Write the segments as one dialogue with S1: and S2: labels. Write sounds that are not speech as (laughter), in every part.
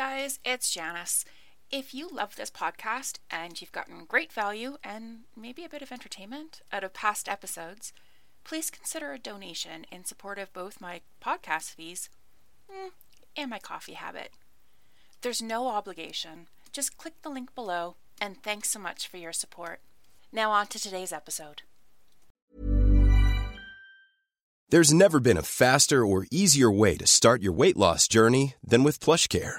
S1: guys, it's Janice. If you love this podcast and you've gotten great value and maybe a bit of entertainment out of past episodes, please consider a donation in support of both my podcast fees mm, and my coffee habit. There's no obligation. Just click the link below, and thanks so much for your support. Now, on to today's episode.
S2: There's never been a faster or easier way to start your weight loss journey than with PlushCare.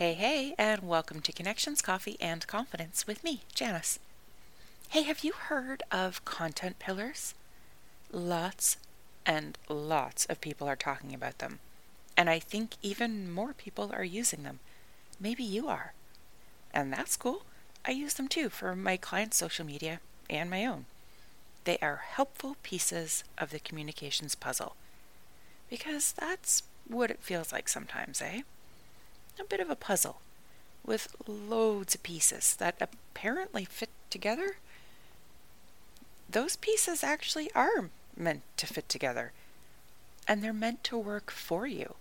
S1: Hey, hey, and welcome to Connections, Coffee, and Confidence with me, Janice. Hey, have you heard of content pillars? Lots and lots of people are talking about them, and I think even more people are using them. Maybe you are. And that's cool. I use them too for my clients' social media and my own. They are helpful pieces of the communications puzzle. Because that's what it feels like sometimes, eh? A bit of a puzzle with loads of pieces that apparently fit together. Those pieces actually are meant to fit together, and they're meant to work for you.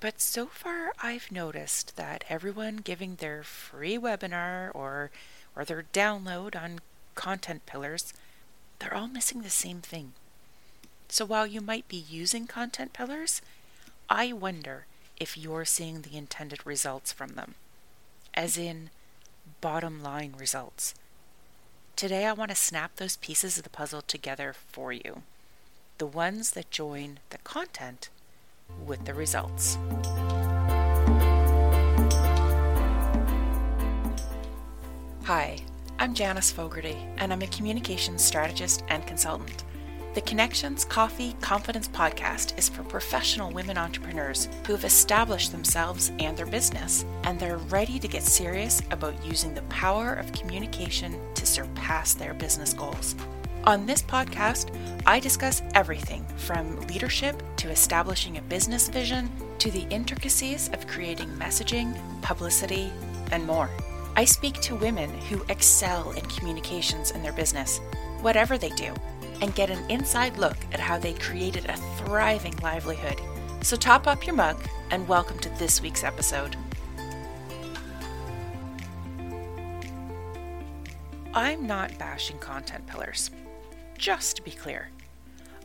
S1: But so far, I've noticed that everyone giving their free webinar or, or their download on content pillars, they're all missing the same thing. So while you might be using content pillars, I wonder if you're seeing the intended results from them, as in bottom line results. Today, I want to snap those pieces of the puzzle together for you the ones that join the content with the results. Hi, I'm Janice Fogarty, and I'm a communications strategist and consultant. The Connections Coffee Confidence podcast is for professional women entrepreneurs who have established themselves and their business, and they're ready to get serious about using the power of communication to surpass their business goals. On this podcast, I discuss everything from leadership to establishing a business vision to the intricacies of creating messaging, publicity, and more. I speak to women who excel in communications in their business, whatever they do and get an inside look at how they created a thriving livelihood. So top up your mug and welcome to this week's episode. I'm not bashing content pillars. Just to be clear,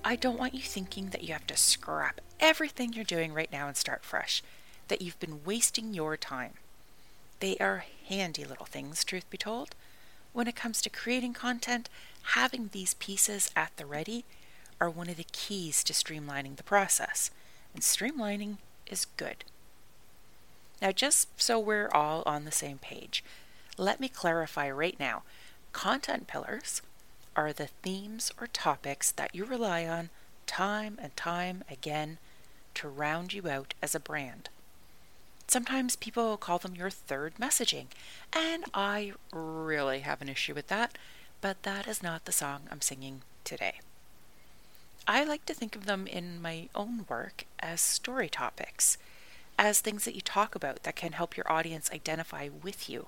S1: I don't want you thinking that you have to scrap everything you're doing right now and start fresh, that you've been wasting your time. They are handy little things, truth be told. When it comes to creating content, having these pieces at the ready are one of the keys to streamlining the process, and streamlining is good. Now, just so we're all on the same page, let me clarify right now content pillars are the themes or topics that you rely on time and time again to round you out as a brand. Sometimes people call them your third messaging, and I really have an issue with that but that is not the song I'm singing today. I like to think of them in my own work as story topics, as things that you talk about that can help your audience identify with you.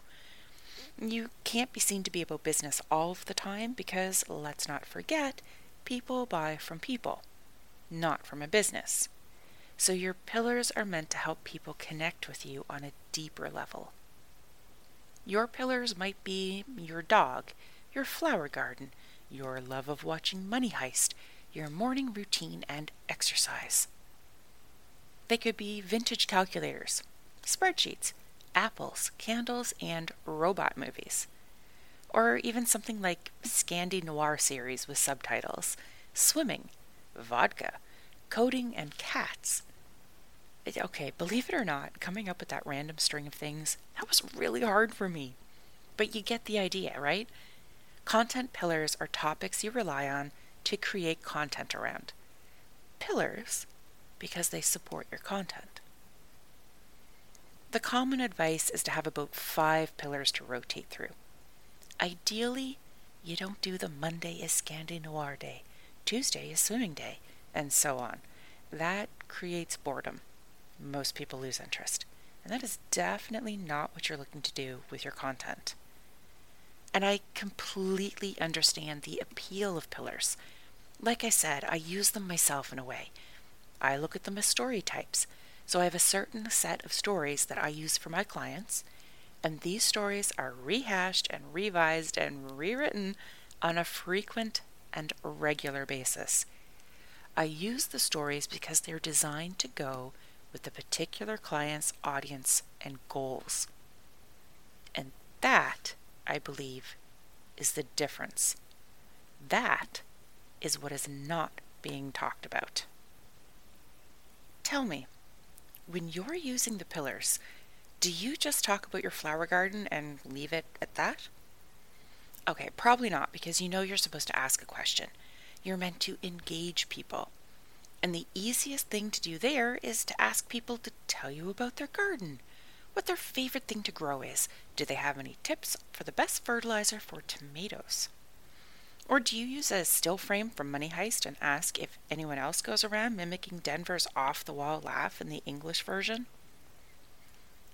S1: You can't be seen to be about business all of the time because, let's not forget, people buy from people, not from a business. So your pillars are meant to help people connect with you on a deeper level. Your pillars might be your dog, your flower garden, your love of watching Money Heist, your morning routine, and exercise. They could be vintage calculators, spreadsheets, apples, candles, and robot movies. Or even something like Scandi Noir series with subtitles, swimming, vodka, coding, and cats. Okay, believe it or not, coming up with that random string of things, that was really hard for me. But you get the idea, right? Content pillars are topics you rely on to create content around. Pillars because they support your content. The common advice is to have about five pillars to rotate through. Ideally, you don't do the Monday is Scandi Noir Day, Tuesday is Swimming Day, and so on. That creates boredom. Most people lose interest. And that is definitely not what you're looking to do with your content. And I completely understand the appeal of pillars. Like I said, I use them myself in a way. I look at them as story types. So I have a certain set of stories that I use for my clients, and these stories are rehashed and revised and rewritten on a frequent and regular basis. I use the stories because they're designed to go with the particular client's audience and goals. And that I believe, is the difference. That is what is not being talked about. Tell me, when you're using the pillars, do you just talk about your flower garden and leave it at that? Okay, probably not, because you know you're supposed to ask a question. You're meant to engage people. And the easiest thing to do there is to ask people to tell you about their garden what their favorite thing to grow is. Do they have any tips for the best fertilizer for tomatoes? Or do you use a still frame from Money Heist and ask if anyone else goes around mimicking Denver's off the wall laugh in the English version?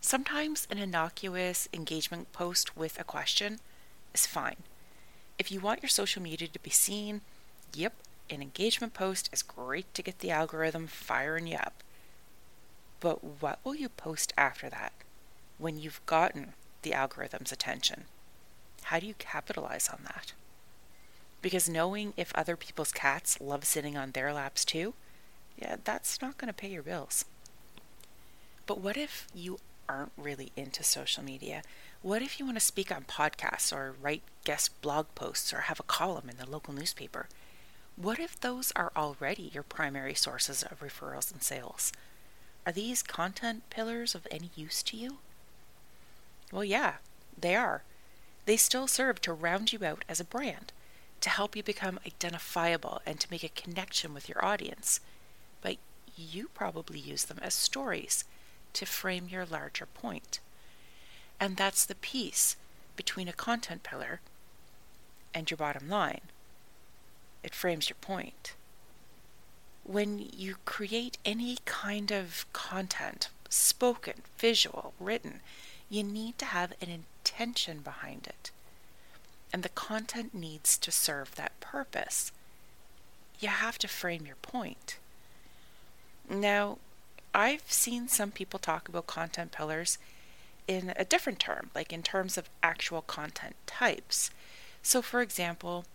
S1: Sometimes an innocuous engagement post with a question is fine. If you want your social media to be seen, yep, an engagement post is great to get the algorithm firing you up. But what will you post after that? when you've gotten the algorithm's attention? How do you capitalize on that? Because knowing if other people's cats love sitting on their laps too, yeah, that's not going to pay your bills. But what if you aren't really into social media? What if you want to speak on podcasts or write guest blog posts or have a column in the local newspaper? What if those are already your primary sources of referrals and sales? Are these content pillars of any use to you? Well, yeah, they are. They still serve to round you out as a brand, to help you become identifiable and to make a connection with your audience. But you probably use them as stories to frame your larger point. And that's the piece between a content pillar and your bottom line. It frames your point. When you create any kind of content, spoken, visual, written, you need to have an intention behind it. And the content needs to serve that purpose. You have to frame your point. Now, I've seen some people talk about content pillars in a different term, like in terms of actual content types. So for example,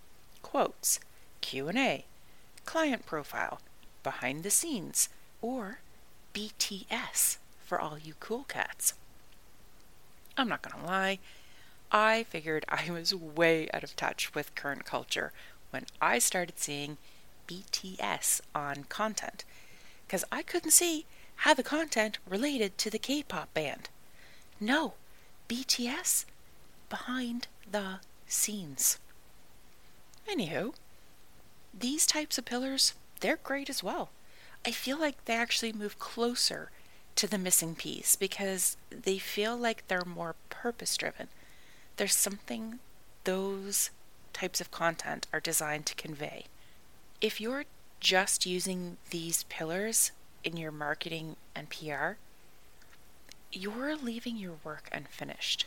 S1: quotes, Q&A, client profile, behind the scenes, or BTS for all you cool cats. I'm not going to lie, I figured I was way out of touch with current culture when I started seeing BTS on content, because I couldn't see how the content related to the K pop band. No, BTS behind the scenes. Anywho, these types of pillars, they're great as well. I feel like they actually move closer to the missing piece because they feel like they're more purpose driven. There's something those types of content are designed to convey. If you're just using these pillars in your marketing and PR, you're leaving your work unfinished.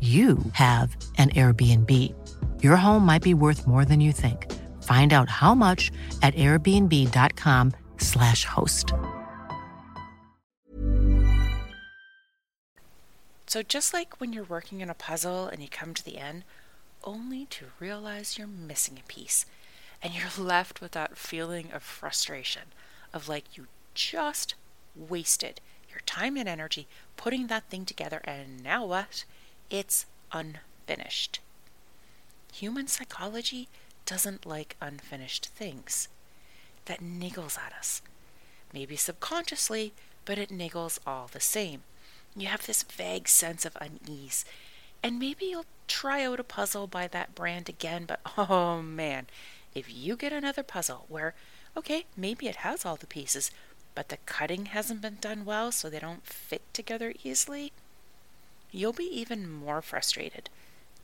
S3: you have an Airbnb. Your home might be worth more than you think. Find out how much at airbnb.com/slash host.
S1: So, just like when you're working on a puzzle and you come to the end, only to realize you're missing a piece, and you're (laughs) left with that feeling of frustration of like you just wasted your time and energy putting that thing together, and now what? It's unfinished. Human psychology doesn't like unfinished things. That niggles at us. Maybe subconsciously, but it niggles all the same. You have this vague sense of unease. And maybe you'll try out a puzzle by that brand again, but (laughs) oh man, if you get another puzzle where, okay, maybe it has all the pieces, but the cutting hasn't been done well so they don't fit together easily, you'll be even more frustrated,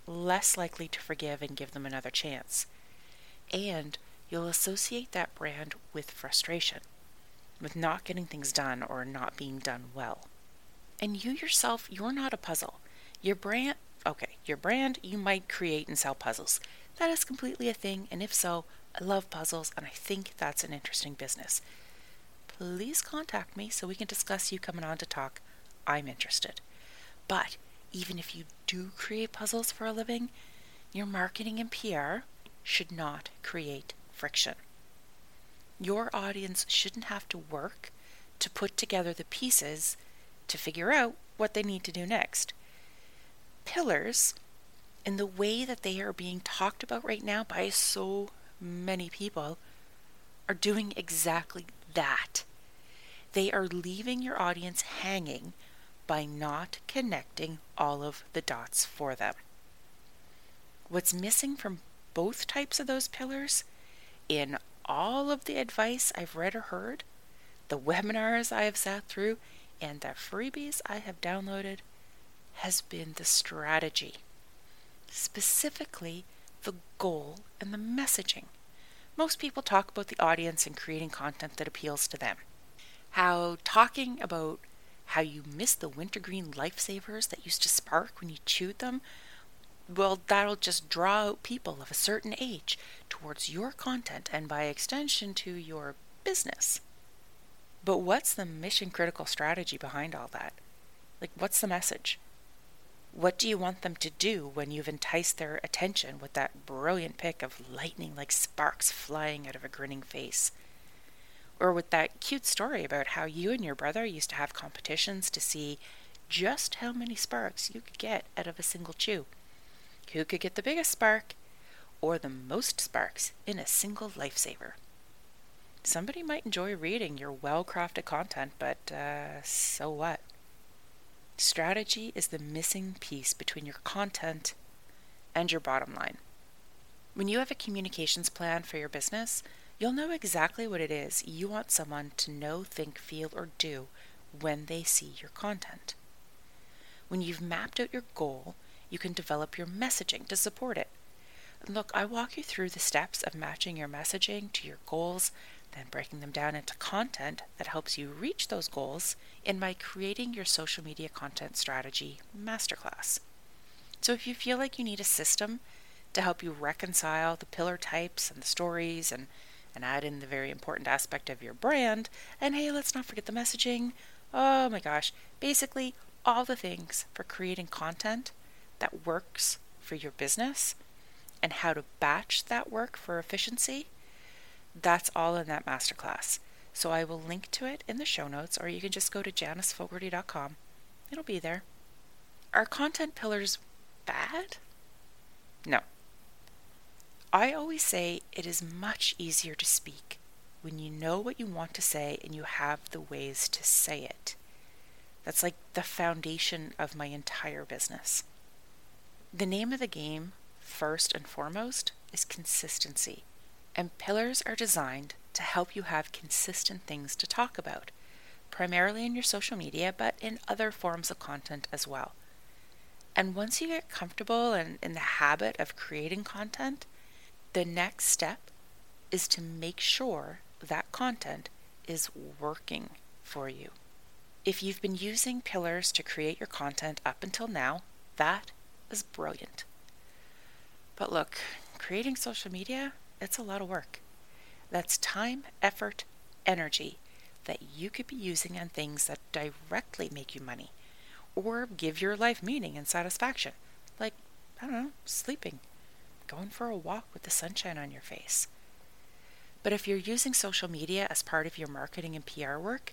S1: less likely to forgive and give them another chance. And you'll associate that brand with frustration, with not getting things done or not being done well. And you yourself, you're not a puzzle. Your brand, okay, your brand, you might create and sell puzzles. That is completely a thing, and if so, I love puzzles and I think that's an interesting business. Please contact me so we can discuss you coming on to talk. I'm interested. But even if you do create puzzles for a living, your marketing and PR should not create friction. Your audience shouldn't have to work to put together the pieces to figure out what they need to do next. Pillars, in the way that they are being talked about right now by so many people, are doing exactly that. They are leaving your audience hanging by not connecting all of the dots for them. What's missing from both types of those pillars in all of the advice I've read or heard, the webinars I have sat through, and the freebies I have downloaded has been the strategy. Specifically, the goal and the messaging. Most people talk about the audience and creating content that appeals to them. How talking about how you miss the wintergreen lifesavers that used to spark when you chewed them, well, that'll just draw out people of a certain age towards your content and by extension to your business. But what's the mission critical strategy behind all that? Like, what's the message? What do you want them to do when you've enticed their attention with that brilliant pic of lightning like sparks flying out of a grinning face? Or with that cute story about how you and your brother used to have competitions to see just how many sparks you could get out of a single chew. Who could get the biggest spark or the most sparks in a single lifesaver? Somebody might enjoy reading your well crafted content, but uh, so what? Strategy is the missing piece between your content and your bottom line. When you have a communications plan for your business, you'll know exactly what it is you want someone to know, think, feel, or do when they see your content. When you've mapped out your goal, you can develop your messaging to support it. Look, I walk you through the steps of matching your messaging to your goals, then breaking them down into content that helps you reach those goals in my Creating Your Social Media Content Strategy Masterclass. So if you feel like you need a system to help you reconcile the pillar types and the stories and, and add in the very important aspect of your brand, and hey, let's not forget the messaging. Oh my gosh, basically all the things for creating content that works for your business and how to batch that work for efficiency, that's all in that masterclass. So I will link to it in the show notes, or you can just go to janicefogarty.com. It'll be there. Are content pillars bad? No. I always say it is much easier to speak when you know what you want to say and you have the ways to say it. That's like the foundation of my entire business. The name of the game, first and foremost, is consistency. And pillars are designed to help you have consistent things to talk about, primarily in your social media, but in other forms of content as well. And once you get comfortable and in the habit of creating content, the next step is to make sure that content is working for you. If you've been using pillars to create your content up until now, that is brilliant. But look, creating social media, it's a lot of work. That's time, effort, energy that you could be using on things that directly make you money or give your life meaning and satisfaction. Like, I don't know, sleeping, going for a walk with the sunshine on your face. But if you're using social media as part of your marketing and PR work,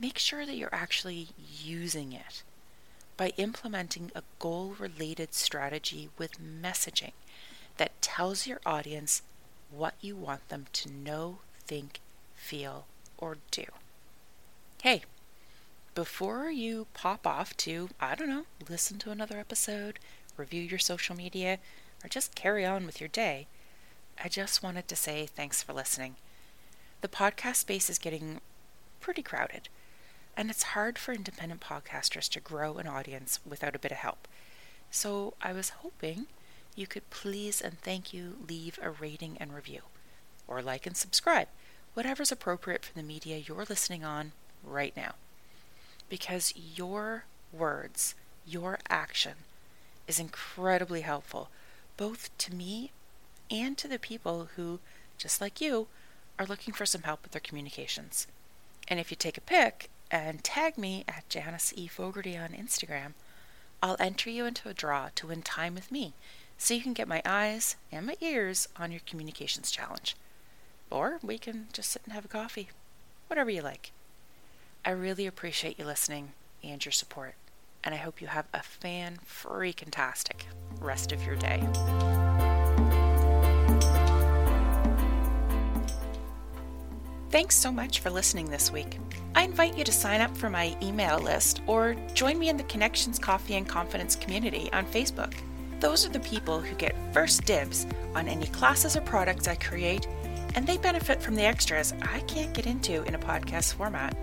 S1: make sure that you're actually using it by implementing a goal related strategy with messaging that tells your audience what you want them to know, think, feel, or do. Hey, before you pop off to, I don't know, listen to another episode, review your social media, or just carry on with your day, I just wanted to say thanks for listening. The podcast space is getting pretty crowded and it's hard for independent podcasters to grow an audience without a bit of help. So I was hoping you could please and thank you leave a rating and review, or like and subscribe, whatever's appropriate for the media you're listening on right now. Because your words, your action, is incredibly helpful, both to me and to the people who, just like you, are looking for some help with their communications. And if you take a pic and tag me at Janice E. Fogarty on Instagram, I'll enter you into a draw to win time with me so you can get my eyes and my ears on your communications challenge. Or we can just sit and have a coffee, whatever you like. I really appreciate you listening and your support, and I hope you have a fan freaking tastic rest of your day. Thanks so much for listening this week. I invite you to sign up for my email list or join me in the Connections Coffee and Confidence community on Facebook. Those are the people who get first dibs on any classes or products I create, and they benefit from the extras I can't get into in a podcast format.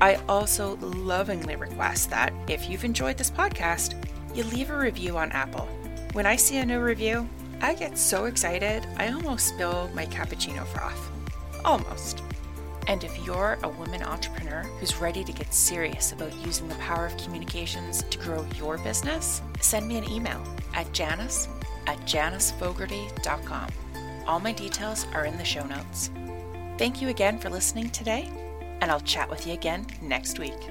S1: I also lovingly request that if you've enjoyed this podcast, you leave a review on Apple. When I see a new review, I get so excited I almost spill my cappuccino froth. Almost. And if you're a woman entrepreneur who's ready to get serious about using the power of communications to grow your business, send me an email at janice at janicefogarty.com. All my details are in the show notes. Thank you again for listening today, and I'll chat with you again next week.